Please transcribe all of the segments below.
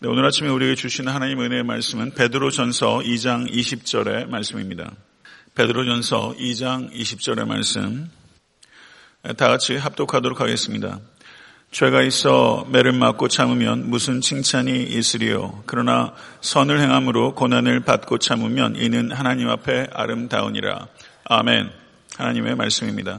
네, 오늘 아침에 우리에게 주시는 하나님 은혜의 말씀은 베드로전서 2장 20절의 말씀입니다. 베드로전서 2장 20절의 말씀 다 같이 합독하도록 하겠습니다. 죄가 있어 매를 맞고 참으면 무슨 칭찬이 있으리요. 그러나 선을 행함으로 고난을 받고 참으면 이는 하나님 앞에 아름다우니라. 아멘. 하나님의 말씀입니다.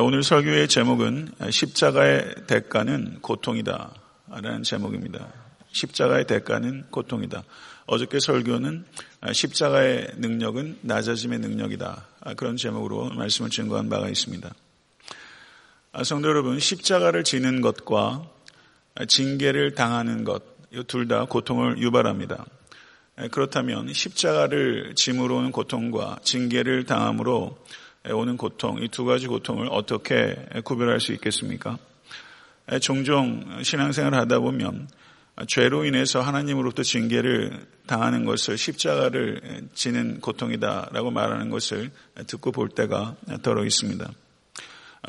오늘 설교의 제목은 십자가의 대가는 고통이다. 라는 제목입니다. 십자가의 대가는 고통이다. 어저께 설교는 십자가의 능력은 낮아짐의 능력이다. 그런 제목으로 말씀을 증거한 바가 있습니다. 성도 여러분, 십자가를 지는 것과 징계를 당하는 것, 이 둘 다 고통을 유발합니다. 그렇다면 십자가를 짐으로 오는 고통과 징계를 당함으로 오는 고통, 이 두 가지 고통을 어떻게 구별할 수 있겠습니까? 종종 신앙생활을 하다 보면 죄로 인해서 하나님으로부터 징계를 당하는 것을 십자가를 지는 고통이다라고 말하는 것을 듣고 볼 때가 더러 있습니다.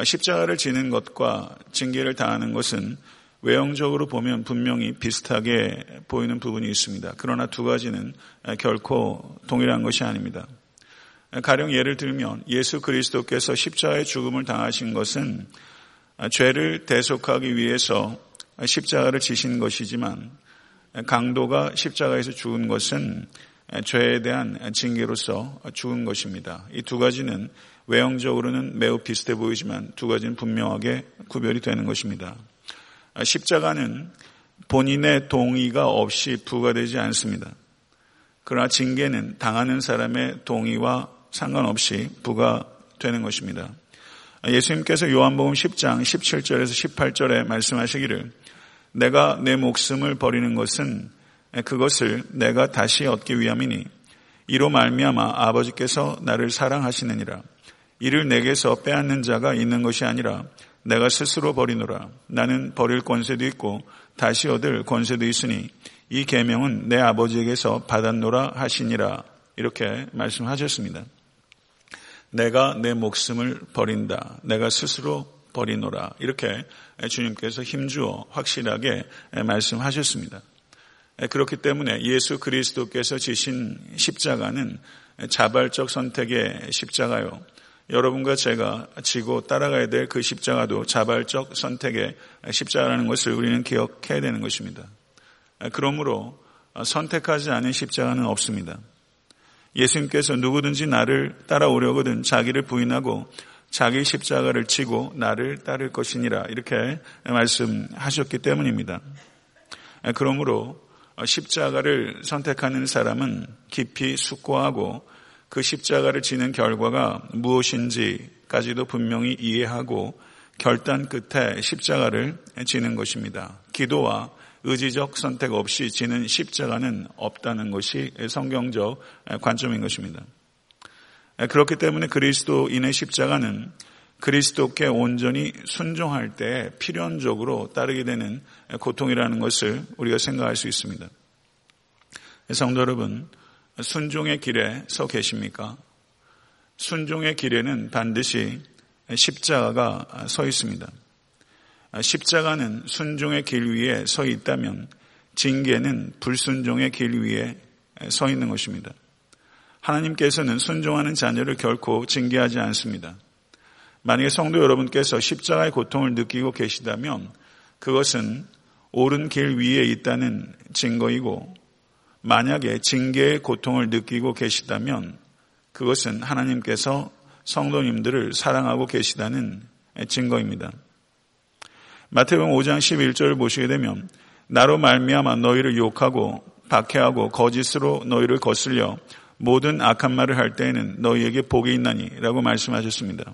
십자가를 지는 것과 징계를 당하는 것은 외형적으로 보면 분명히 비슷하게 보이는 부분이 있습니다. 그러나 두 가지는 결코 동일한 것이 아닙니다. 가령 예를 들면 예수 그리스도께서 십자가의 죽음을 당하신 것은 죄를 대속하기 위해서 십자가를 지신 것이지만 강도가 십자가에서 죽은 것은 죄에 대한 징계로서 죽은 것입니다. 이 두 가지는 외형적으로는 매우 비슷해 보이지만 두 가지는 분명하게 구별이 되는 것입니다. 십자가는 본인의 동의가 없이 부과되지 않습니다. 그러나 징계는 당하는 사람의 동의와 상관없이 부과되는 것입니다. 예수님께서 요한복음 10장 17절에서 18절에 말씀하시기를 내가 내 목숨을 버리는 것은 그것을 내가 다시 얻기 위함이니 이로 말미암아 아버지께서 나를 사랑하시느니라 이를 내게서 빼앗는 자가 있는 것이 아니라 내가 스스로 버리노라 나는 버릴 권세도 있고 다시 얻을 권세도 있으니 이 계명은 내 아버지에게서 받았노라 하시니라 이렇게 말씀하셨습니다. 내가 내 목숨을 버린다. 내가 스스로 버리노라. 이렇게 주님께서 힘주어 확실하게 말씀하셨습니다. 그렇기 때문에 예수 그리스도께서 지신 십자가는 자발적 선택의 십자가요. 여러분과 제가 지고 따라가야 될 그 십자가도 자발적 선택의 십자가라는 것을 우리는 기억해야 되는 것입니다. 그러므로 선택하지 않은 십자가는 없습니다. 예수님께서 누구든지 나를 따라오려거든 자기를 부인하고 자기 십자가를 치고 나를 따를 것이니라 이렇게 말씀하셨기 때문입니다. 그러므로 십자가를 선택하는 사람은 깊이 숙고하고 그 십자가를 지는 결과가 무엇인지까지도 분명히 이해하고 결단 끝에 십자가를 지는 것입니다. 기도와 의지적 선택 없이 지는 십자가는 없다는 것이 성경적 관점인 것입니다. 그렇기 때문에 그리스도인의 십자가는 그리스도께 온전히 순종할 때 필연적으로 따르게 되는 고통이라는 것을 우리가 생각할 수 있습니다. 성도 여러분, 순종의 길에 서 계십니까? 순종의 길에는 반드시 십자가가 서 있습니다. 십자가는 순종의 길 위에 서 있다면 징계는 불순종의 길 위에 서 있는 것입니다. 하나님께서는 순종하는 자녀를 결코 징계하지 않습니다. 만약에 성도 여러분께서 십자가의 고통을 느끼고 계시다면 그것은 옳은 길 위에 있다는 증거이고 만약에 징계의 고통을 느끼고 계시다면 그것은 하나님께서 성도님들을 사랑하고 계시다는 증거입니다. 마태복음 5장 11절을 보시게 되면 나로 말미암아 너희를 욕하고 박해하고 거짓으로 너희를 거슬려 모든 악한 말을 할 때에는 너희에게 복이 있나니라고 말씀하셨습니다.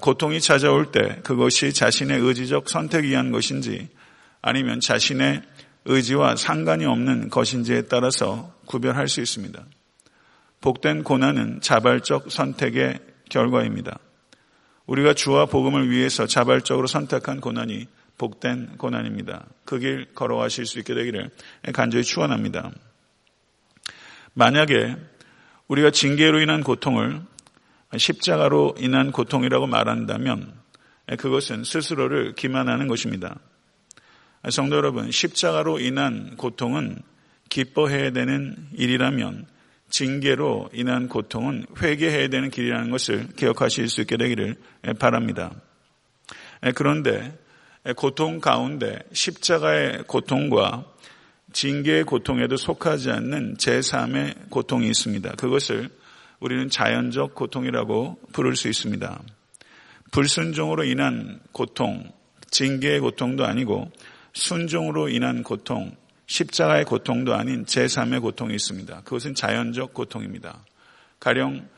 고통이 찾아올 때 그것이 자신의 의지적 선택이 위한 것인지 아니면 자신의 의지와 상관이 없는 것인지에 따라서 구별할 수 있습니다. 복된 고난은 자발적 선택의 결과입니다. 우리가 주와 복음을 위해서 자발적으로 선택한 고난이 복된 고난입니다. 그 길 걸어가실 수 있게 되기를 간절히 축원합니다. 만약에 우리가 징계로 인한 고통을 십자가로 인한 고통이라고 말한다면 그것은 스스로를 기만하는 것입니다. 성도 여러분, 십자가로 인한 고통은 기뻐해야 되는 일이라면 징계로 인한 고통은 회개해야 되는 길이라는 것을 기억하실 수 있게 되기를 바랍니다. 그런데 고통 가운데 십자가의 고통과 징계의 고통에도 속하지 않는 제3의 고통이 있습니다. 그것을 우리는 자연적 고통이라고 부를 수 있습니다. 불순종으로 인한 고통, 징계의 고통도 아니고 순종으로 인한 고통, 십자가의 고통도 아닌 제3의 고통이 있습니다. 그것은 자연적 고통입니다. 가령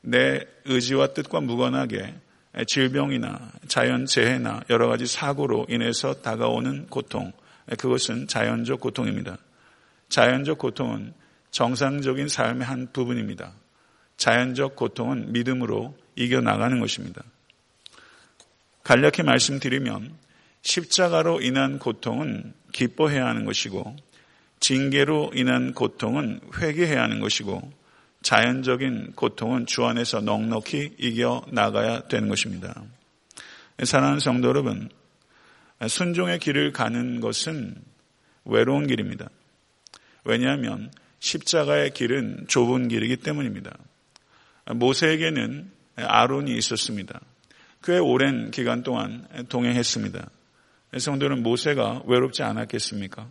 내 의지와 뜻과 무관하게 질병이나 자연재해나 여러 가지 사고로 인해서 다가오는 고통, 그것은 자연적 고통입니다. 자연적 고통은 정상적인 삶의 한 부분입니다. 자연적 고통은 믿음으로 이겨나가는 것입니다. 간략히 말씀드리면 십자가로 인한 고통은 기뻐해야 하는 것이고 징계로 인한 고통은 회개해야 하는 것이고 자연적인 고통은 주 안에서 넉넉히 이겨 나가야 되는 것입니다. 사랑하는 성도 여러분, 순종의 길을 가는 것은 외로운 길입니다. 왜냐하면 십자가의 길은 좁은 길이기 때문입니다. 모세에게는 아론이 있었습니다. 꽤 오랜 기간 동안 동행했습니다. 성도는 모세가 외롭지 않았겠습니까?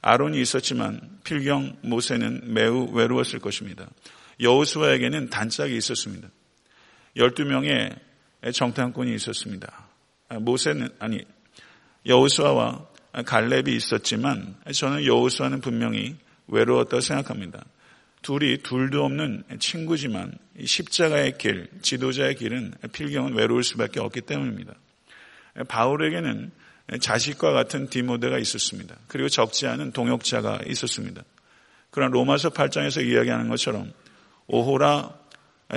아론이 있었지만 필경 모세는 매우 외로웠을 것입니다. 여호수아에게는 단짝이 있었습니다. 12명의 정탐꾼이 있었습니다. 모세는 아니 여호수아와 갈렙이 있었지만 저는 여호수아는 분명히 외로웠다고 생각합니다. 둘이 둘도 없는 친구지만 십자가의 길, 지도자의 길은 필경은 외로울 수밖에 없기 때문입니다. 바울에게는 자식과 같은 디모데가 있었습니다. 그리고 적지 않은 동역자가 있었습니다. 그러나 로마서 8장에서 이야기하는 것처럼 오호라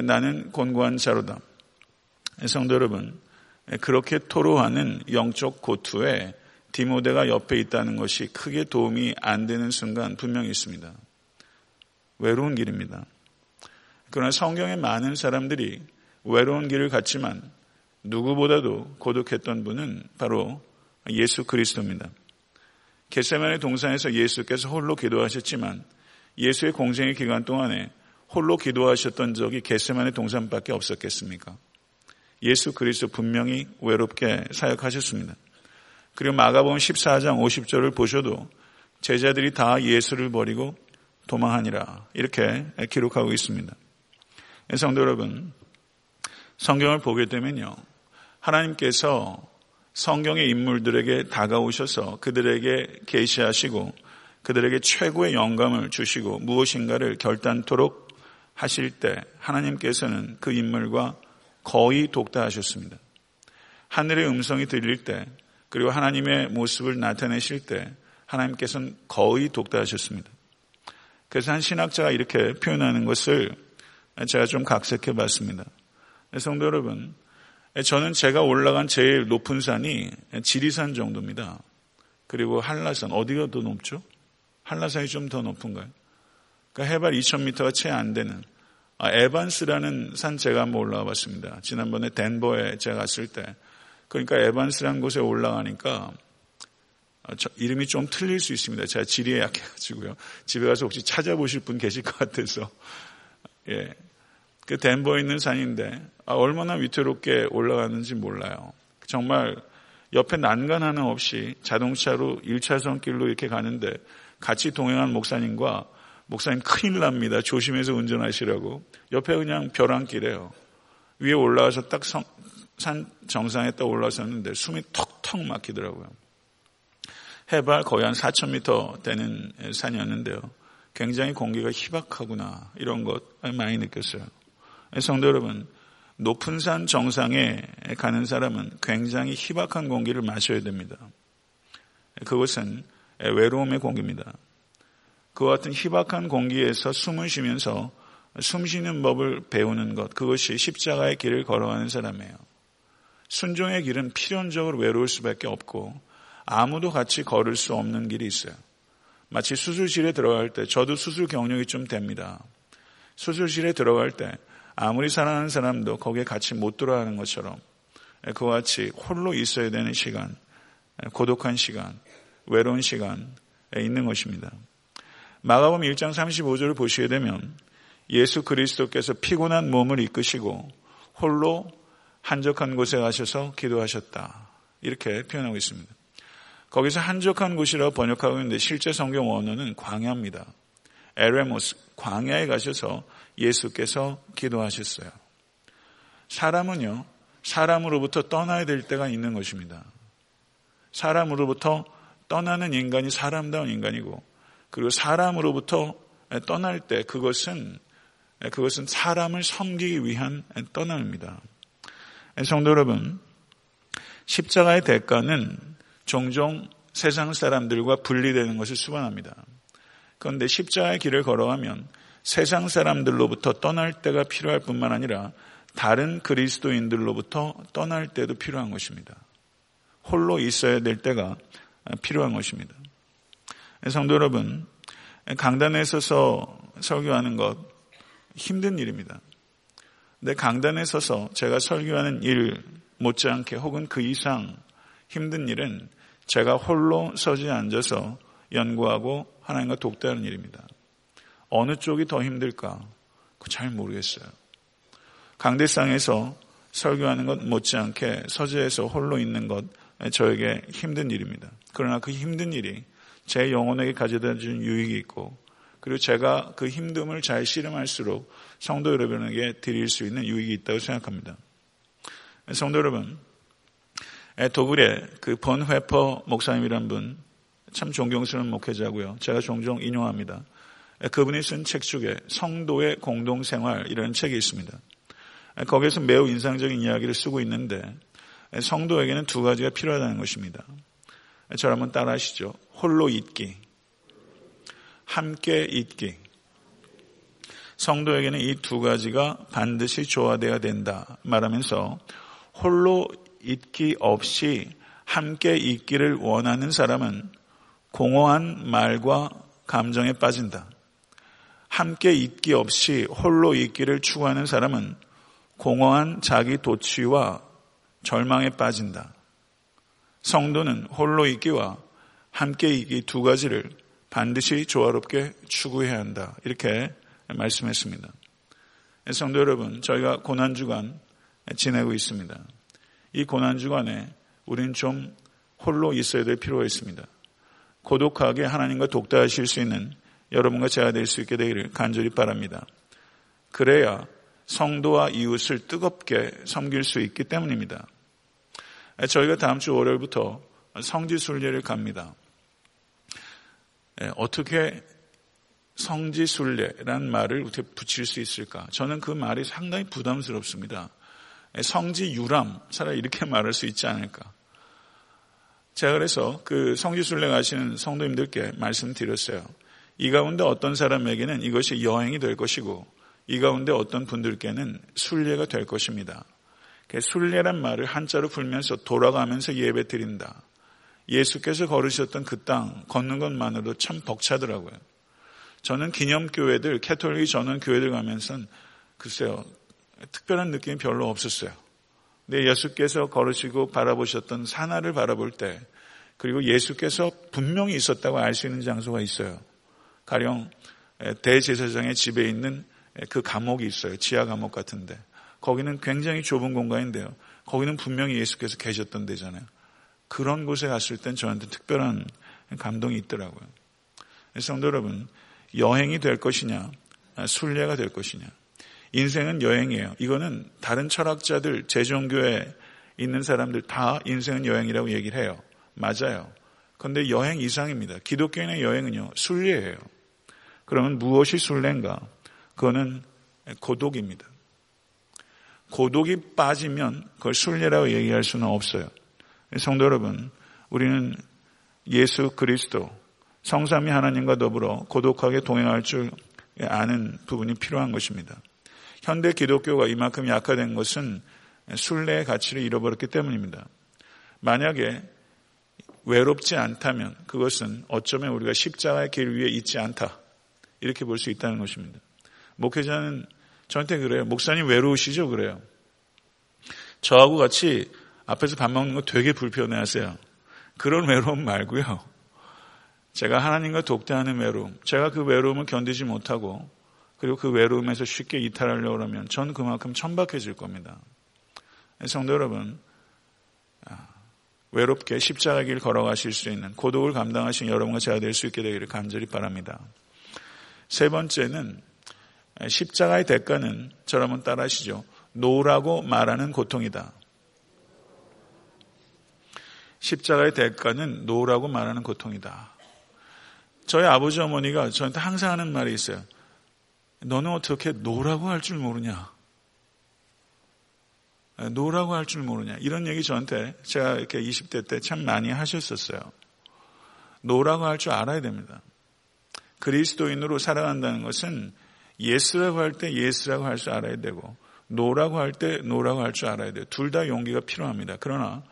나는 곤고한 자로다. 성도 여러분, 그렇게 토로하는 영적 고투에 디모데가 옆에 있다는 것이 크게 도움이 안 되는 순간 분명히 있습니다. 외로운 길입니다. 그러나 성경에 많은 사람들이 외로운 길을 갔지만 누구보다도 고독했던 분은 바로 예수 그리스도입니다. 겟세만의 동산에서 예수께서 홀로 기도하셨지만 예수의 공생의 기간 동안에 홀로 기도하셨던 적이 겟세만의 동산밖에 없었겠습니까? 예수 그리스도 분명히 외롭게 사역하셨습니다. 그리고 마가복음 14장 50절을 보셔도 제자들이 다 예수를 버리고 도망하니라 이렇게 기록하고 있습니다. 성도 여러분, 성경을 보게 되면요. 하나님께서 성경의 인물들에게 다가오셔서 그들에게 계시하시고 그들에게 최고의 영감을 주시고 무엇인가를 결단토록 하실 때 하나님께서는 그 인물과 거의 독다하셨습니다. 하늘의 음성이 들릴 때 그리고 하나님의 모습을 나타내실 때 하나님께서는 거의 독다하셨습니다. 그래서 한 신학자가 이렇게 표현하는 것을 제가 좀 각색해 봤습니다. 성도 여러분, 저는 제가 올라간 제일 높은 산이 지리산 정도입니다. 그리고 한라산, 어디가 더 높죠? 한라산이 좀 더 높은가요? 그러니까 해발 2000m가 채 안 되는 아, 에반스라는 산 제가 한번 올라와 봤습니다. 지난번에 덴버에 제가 갔을 때. 그러니까 에반스라는 곳에 올라가니까 아, 이름이 좀 틀릴 수 있습니다. 제가 지리에 약해가지고요. 집에 가서 혹시 찾아보실 분 계실 것 같아서. 예. 그 덴버에 있는 산인데 아, 얼마나 위태롭게 올라가는지 몰라요. 정말 옆에 난간 하나 없이 자동차로 1차선 길로 이렇게 가는데 같이 동행한 목사님과 목사님 큰일 납니다. 조심해서 운전하시라고. 옆에 그냥 벼랑길에요. 위에 올라와서 딱산 정상에 딱 올라섰는데 숨이 턱턱 막히더라고요. 해발 거의 한 4,000m 되는 산이었는데요. 굉장히 공기가 희박하구나. 이런 것 많이 느꼈어요. 성도 여러분, 높은 산 정상에 가는 사람은 굉장히 희박한 공기를 마셔야 됩니다. 그것은 외로움의 공기입니다. 그와 같은 희박한 공기에서 숨을 쉬면서 숨 쉬는 법을 배우는 것, 그것이 십자가의 길을 걸어가는 사람이에요. 순종의 길은 필연적으로 외로울 수밖에 없고 아무도 같이 걸을 수 없는 길이 있어요. 마치 수술실에 들어갈 때 저도 수술 경력이 좀 됩니다. 수술실에 들어갈 때 아무리 사랑하는 사람도 거기에 같이 못 들어가는 것처럼 그와 같이 홀로 있어야 되는 시간 고독한 시간, 외로운 시간에 있는 것입니다. 마가복음 1장 35절을 보시게 되면 예수 그리스도께서 피곤한 몸을 이끄시고 홀로 한적한 곳에 가셔서 기도하셨다. 이렇게 표현하고 있습니다. 거기서 한적한 곳이라고 번역하고 있는데 실제 성경 원어는 광야입니다. 에레모스, 광야에 가셔서 예수께서 기도하셨어요. 사람은요, 사람으로부터 떠나야 될 때가 있는 것입니다. 사람으로부터 떠나는 인간이 사람다운 인간이고, 그리고 사람으로부터 떠날 때 그것은 그것은 사람을 섬기기 위한 떠남입니다. 성도 여러분, 십자가의 대가는 종종 세상 사람들과 분리되는 것을 수반합니다. 그런데 십자가의 길을 걸어가면 세상 사람들로부터 떠날 때가 필요할 뿐만 아니라 다른 그리스도인들로부터 떠날 때도 필요한 것입니다. 홀로 있어야 될 때가 필요한 것입니다. 성도 여러분, 강단에 서서 설교하는 것 힘든 일입니다. 근데 강단에 서서 제가 설교하는 일 못지않게 혹은 그 이상 힘든 일은 제가 홀로 서지 앉아서 연구하고 하나님과 독대하는 일입니다. 어느 쪽이 더 힘들까? 잘 모르겠어요. 강대상에서 설교하는 것 못지않게 서재에서 홀로 있는 것 저에게 힘든 일입니다. 그러나 그 힘든 일이 제 영혼에게 가져다 준 유익이 있고 그리고 제가 그 힘듦을 잘 씨름할수록 성도 여러분에게 드릴 수 있는 유익이 있다고 생각합니다. 성도 여러분, 도굴의 그 번회퍼 목사님이란 분, 참 존경스러운 목회자고요. 제가 종종 인용합니다. 그분이 쓴 책 중에 성도의 공동생활이라는 책이 있습니다. 거기에서 매우 인상적인 이야기를 쓰고 있는데 성도에게는 두 가지가 필요하다는 것입니다. 저를 한번 따라 하시죠. 홀로 있기, 함께 있기. 성도에게는 이 두 가지가 반드시 조화되어야 된다 말하면서 홀로 있기 없이 함께 있기를 원하는 사람은 공허한 말과 감정에 빠진다. 함께 있기 없이 홀로 있기를 추구하는 사람은 공허한 자기 도취와 절망에 빠진다. 성도는 홀로 있기와 함께 있기 두 가지를 반드시 조화롭게 추구해야 한다. 이렇게 말씀했습니다. 성도 여러분, 저희가 고난주간 지내고 있습니다. 이 고난주간에 우리는 좀 홀로 있어야 될 필요가 있습니다. 고독하게 하나님과 독다하실 수 있는 여러분과 제가 될 수 있게 되기를 간절히 바랍니다. 그래야 성도와 이웃을 뜨겁게 섬길 수 있기 때문입니다. 저희가 다음 주 월요일부터 성지 순례를 갑니다. 어떻게 성지 순례란 말을 어떻게 붙일 수 있을까? 저는 그 말이 상당히 부담스럽습니다. 성지 유람, 차라리 이렇게 말할 수 있지 않을까? 제가 그래서 그 성지 순례 가시는 성도님들께 말씀드렸어요. 이 가운데 어떤 사람에게는 이것이 여행이 될 것이고, 이 가운데 어떤 분들께는 순례가 될 것입니다. 순례란 말을 한자로 풀면서 돌아가면서 예배 드린다. 예수께서 걸으셨던 그 땅 걷는 것만으로도 참 벅차더라고요. 저는 기념교회들, 캐톨릭 전원 교회들 가면서 글쎄요, 특별한 느낌이 별로 없었어요. 근데 예수께서 걸으시고 바라보셨던 산하를 바라볼 때, 그리고 예수께서 분명히 있었다고 알 수 있는 장소가 있어요. 가령 대제사장의 집에 있는 그 감옥이 있어요. 지하 감옥 같은데. 거기는 굉장히 좁은 공간인데요. 거기는 분명히 예수께서 계셨던 데잖아요. 그런 곳에 갔을 땐 저한테 특별한 감동이 있더라고요. 성도 여러분, 여행이 될 것이냐, 순례가 될 것이냐. 인생은 여행이에요. 이거는 다른 철학자들, 제종교에 있는 사람들 다 인생은 여행이라고 얘기를 해요. 맞아요. 그런데 여행 이상입니다. 기독교인의 여행은요, 순례예요. 그러면 무엇이 순례인가? 그거는 고독입니다. 고독이 빠지면 그걸 순례라고 얘기할 수는 없어요. 성도 여러분, 우리는 예수 그리스도, 성삼위 하나님과 더불어 고독하게 동행할 줄 아는 부분이 필요한 것입니다. 현대 기독교가 이만큼 약화된 것은 순례의 가치를 잃어버렸기 때문입니다. 만약에 외롭지 않다면 그것은 어쩌면 우리가 십자가의 길 위에 있지 않다. 이렇게 볼 수 있다는 것입니다. 목회자는 저한테 그래요. 목사님 외로우시죠? 그래요. 저하고 같이 앞에서 밥 먹는 거 되게 불편해 하세요. 그런 외로움 말고요. 제가 하나님과 독대하는 외로움, 제가 그 외로움을 견디지 못하고 그리고 그 외로움에서 쉽게 이탈하려고 하면 전 그만큼 천박해질 겁니다. 성도 여러분, 아, 외롭게 십자가 길 걸어가실 수 있는 고독을 감당하신 여러분과 제가 될 수 있게 되기를 간절히 바랍니다. 세 번째는 십자가의 대가는 저라면 따라하시죠. No라고 말하는 고통이다. 십자가의 대가는 No라고 말하는 고통이다. 저희 아버지 어머니가 저한테 항상 하는 말이 있어요. 너는 어떻게 No라고 할 줄 모르냐? No라고 할 줄 모르냐? 이런 얘기 저한테 제가 이렇게 20대 때 참 많이 하셨었어요. No라고 할 줄 알아야 됩니다. 그리스도인으로 살아간다는 것은 Yes라고 할 때 Yes라고 할 줄 알아야 되고 No라고 할 때 No라고 할 줄 알아야 돼요. 둘 다 용기가 필요합니다. 그러나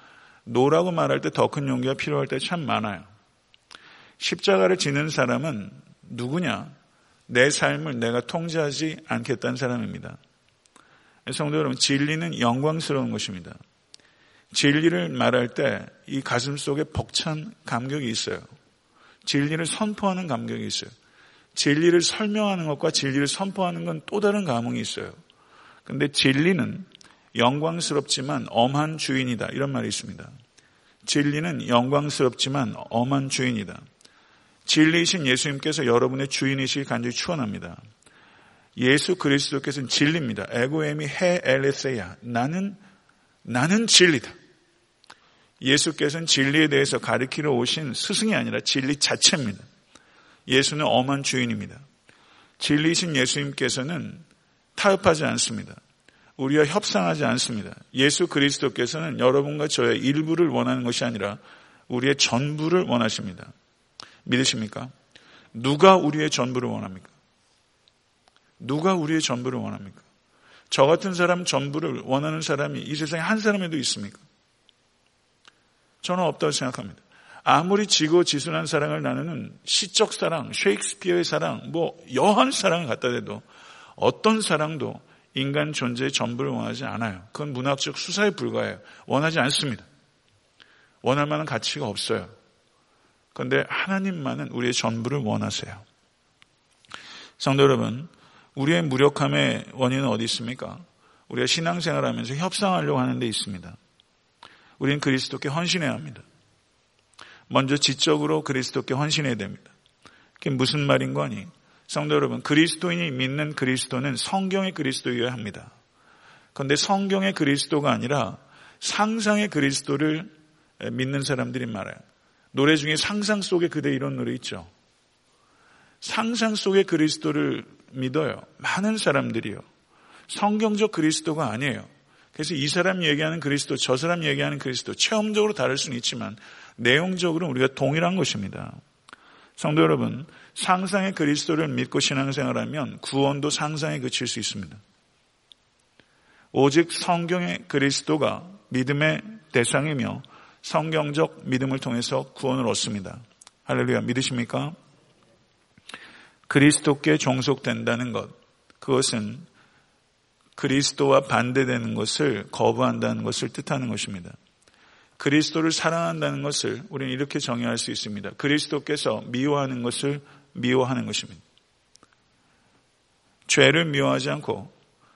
No라고 말할 때 더 큰 용기가 필요할 때 참 많아요. 십자가를 지는 사람은 누구냐? 내 삶을 내가 통제하지 않겠다는 사람입니다. 성도 여러분, 진리는 영광스러운 것입니다. 진리를 말할 때 이 가슴 속에 벅찬 감격이 있어요. 진리를 선포하는 감격이 있어요. 진리를 설명하는 것과 진리를 선포하는 건 또 다른 감흥이 있어요. 근데 진리는 영광스럽지만 엄한 주인이다. 이런 말이 있습니다. 진리는 영광스럽지만 엄한 주인이다. 진리이신 예수님께서 여러분의 주인이시길 간절히 추원합니다. 예수 그리스도께서는 진리입니다. 에고엠이 해 엘레세야. 나는 나는 진리다. 예수께서는 진리에 대해서 가르치러 오신 스승이 아니라 진리 자체입니다. 예수는 엄한 주인입니다. 진리이신 예수님께서는 타협하지 않습니다. 우리와 협상하지 않습니다. 예수 그리스도께서는 여러분과 저의 일부를 원하는 것이 아니라 우리의 전부를 원하십니다. 믿으십니까? 누가 우리의 전부를 원합니까? 누가 우리의 전부를 원합니까? 저 같은 사람 전부를 원하는 사람이 이 세상에 한 사람에도 있습니까? 저는 없다고 생각합니다. 아무리 지고 지순한 사랑을 나누는 시적 사랑, 셰익스피어의 사랑, 뭐 여한 사랑을 갖다 대도 어떤 사랑도 인간 존재의 전부를 원하지 않아요. 그건 문학적 수사에 불과해요. 원하지 않습니다. 원할 만한 가치가 없어요. 그런데 하나님만은 우리의 전부를 원하세요. 성도 여러분, 우리의 무력함의 원인은 어디 있습니까? 우리가 신앙생활하면서 협상하려고 하는 데 있습니다. 우리는 그리스도께 헌신해야 합니다. 먼저 지적으로 그리스도께 헌신해야 됩니다. 그게 무슨 말인 거니? 성도 여러분, 그리스도인이 믿는 그리스도는 성경의 그리스도여야 합니다. 그런데 성경의 그리스도가 아니라 상상의 그리스도를 믿는 사람들이 많아요. 노래 중에 상상 속에 그대 이런 노래 있죠. 상상 속의 그리스도를 믿어요. 많은 사람들이요. 성경적 그리스도가 아니에요. 그래서 이 사람 얘기하는 그리스도, 저 사람 얘기하는 그리스도, 체험적으로 다를 수는 있지만 내용적으로 우리가 동일한 것입니다. 성도 여러분, 상상의 그리스도를 믿고 신앙생활하면 구원도 상상에 그칠 수 있습니다. 오직 성경의 그리스도가 믿음의 대상이며 성경적 믿음을 통해서 구원을 얻습니다. 할렐루야, 믿으십니까? 그리스도께 종속된다는 것, 그것은 그리스도와 반대되는 것을 거부한다는 것을 뜻하는 것입니다. 그리스도를 사랑한다는 것을 우리는 이렇게 정의할 수 있습니다. 그리스도께서 미워하는 것을 미워하는 것입니다. 죄를 미워하지 않고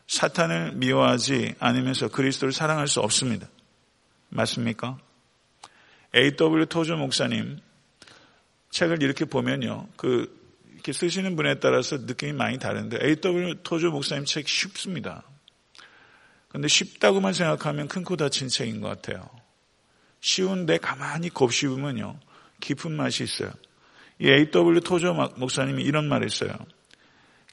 사탄을 미워하지 않으면서 그리스도를 사랑할 수 없습니다. 맞습니까? A.W. 토조 목사님 책을 이렇게 보면요. 그 이렇게 쓰시는 분에 따라서 느낌이 많이 다른데 A.W. 토조 목사님 책 쉽습니다. 근데 쉽다고만 생각하면 큰 코 다친 책인 것 같아요. 쉬운데 가만히 곱씹으면요. 깊은 맛이 있어요. 이 A.W. 토저 목사님이 이런 말을 했어요.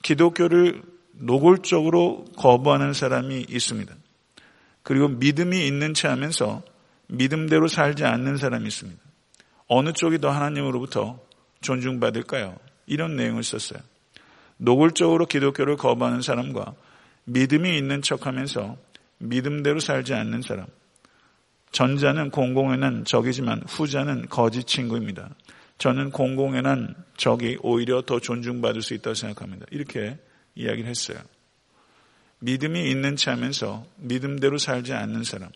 기독교를 노골적으로 거부하는 사람이 있습니다. 그리고 믿음이 있는 채 하면서 믿음대로 살지 않는 사람이 있습니다. 어느 쪽이 더 하나님으로부터 존중받을까요? 이런 내용을 썼어요. 노골적으로 기독교를 거부하는 사람과 믿음이 있는 척 하면서 믿음대로 살지 않는 사람. 전자는 공공에 난 적이지만 후자는 거짓 친구입니다. 저는 공공에 난 적이 오히려 더 존중받을 수 있다고 생각합니다. 이렇게 이야기를 했어요. 믿음이 있는 채 하면서 믿음대로 살지 않는 사람.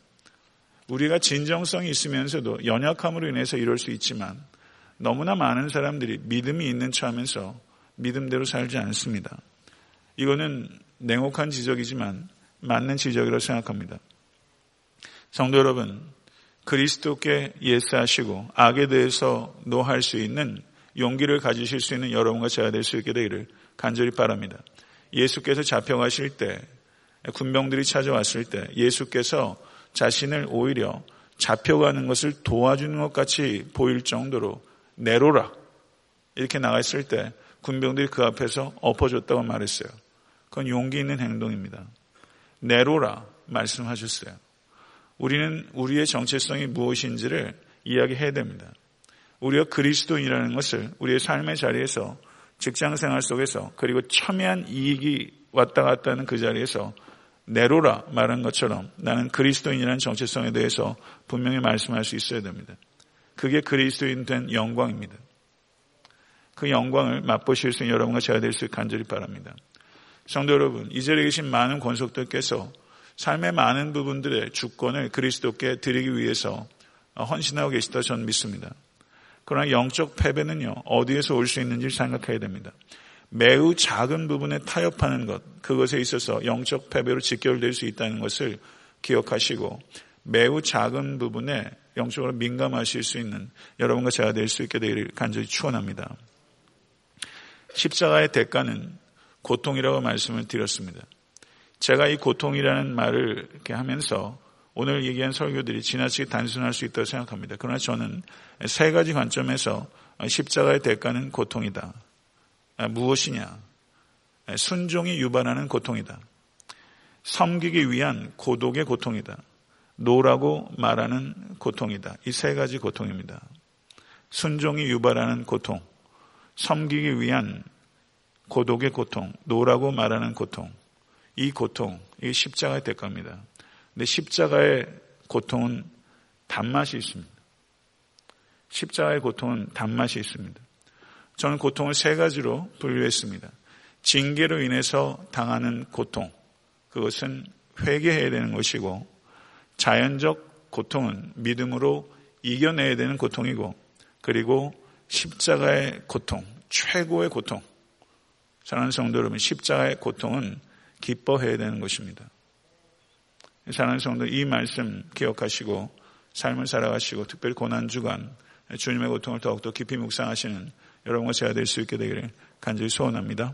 우리가 진정성이 있으면서도 연약함으로 인해서 이럴 수 있지만 너무나 많은 사람들이 믿음이 있는 처하면서 믿음대로 살지 않습니다. 이거는 냉혹한 지적이지만 맞는 지적이라고 생각합니다. 성도 여러분, 그리스도께 예스하시고 악에 대해서 노할 수 있는 용기를 가지실 수 있는 여러분과 제가 될 수 있게 되기를 간절히 바랍니다. 예수께서 잡혀가실 때, 군병들이 찾아왔을 때 예수께서 자신을 오히려 잡혀가는 것을 도와주는 것 같이 보일 정도로 내로라 이렇게 나갔을 때 군병들이 그 앞에서 엎어줬다고 말했어요. 그건 용기 있는 행동입니다. 내로라 말씀하셨어요. 우리는 우리의 정체성이 무엇인지를 이야기해야 됩니다. 우리가 그리스도인이라는 것을 우리의 삶의 자리에서 직장 생활 속에서 그리고 첨예한 이익이 왔다 갔다 하는 그 자리에서 내로라 말한 것처럼 나는 그리스도인이라는 정체성에 대해서 분명히 말씀할 수 있어야 됩니다. 그게 그리스도인 된 영광입니다. 그 영광을 맛보실 수 있는 여러분과 제가 될 수 간절히 바랍니다. 성도 여러분, 이 자리에 계신 많은 권속들께서 삶의 많은 부분들의 주권을 그리스도께 드리기 위해서 헌신하고 계시다 저는 믿습니다. 그러나 영적 패배는요, 어디에서 올 수 있는지 생각해야 됩니다. 매우 작은 부분에 타협하는 것, 그것에 있어서 영적 패배로 직결될 수 있다는 것을 기억하시고 매우 작은 부분에 영적으로 민감하실 수 있는 여러분과 제가 될 수 있게 되기를 간절히 축원합니다. 십자가의 대가는 고통이라고 말씀을 드렸습니다. 제가 이 고통이라는 말을 이렇게 하면서 오늘 얘기한 설교들이 지나치게 단순할 수 있다고 생각합니다. 그러나 저는 세 가지 관점에서 십자가의 대가는 고통이다. 아, 무엇이냐? 순종이 유발하는 고통이다. 섬기기 위한 고독의 고통이다. No라고 말하는 고통이다. 이 세 가지 고통입니다. 순종이 유발하는 고통, 섬기기 위한 고독의 고통, No라고 말하는 고통. 이 고통, 이 십자가의 대가입니다. 근데 십자가의 고통은 단맛이 있습니다. 십자가의 고통은 단맛이 있습니다. 저는 고통을 세 가지로 분류했습니다. 징계로 인해서 당하는 고통, 그것은 회개해야 되는 것이고, 자연적 고통은 믿음으로 이겨내야 되는 고통이고, 그리고 십자가의 고통, 최고의 고통. 사랑하는 성도 여러분, 십자가의 고통은 기뻐해야 되는 것입니다. 사랑하는 성도 이 말씀 기억하시고 삶을 살아가시고 특별히 고난 주간 주님의 고통을 더욱더 깊이 묵상하시는 여러분과 제가 될 수 있게 되기를 간절히 소원합니다.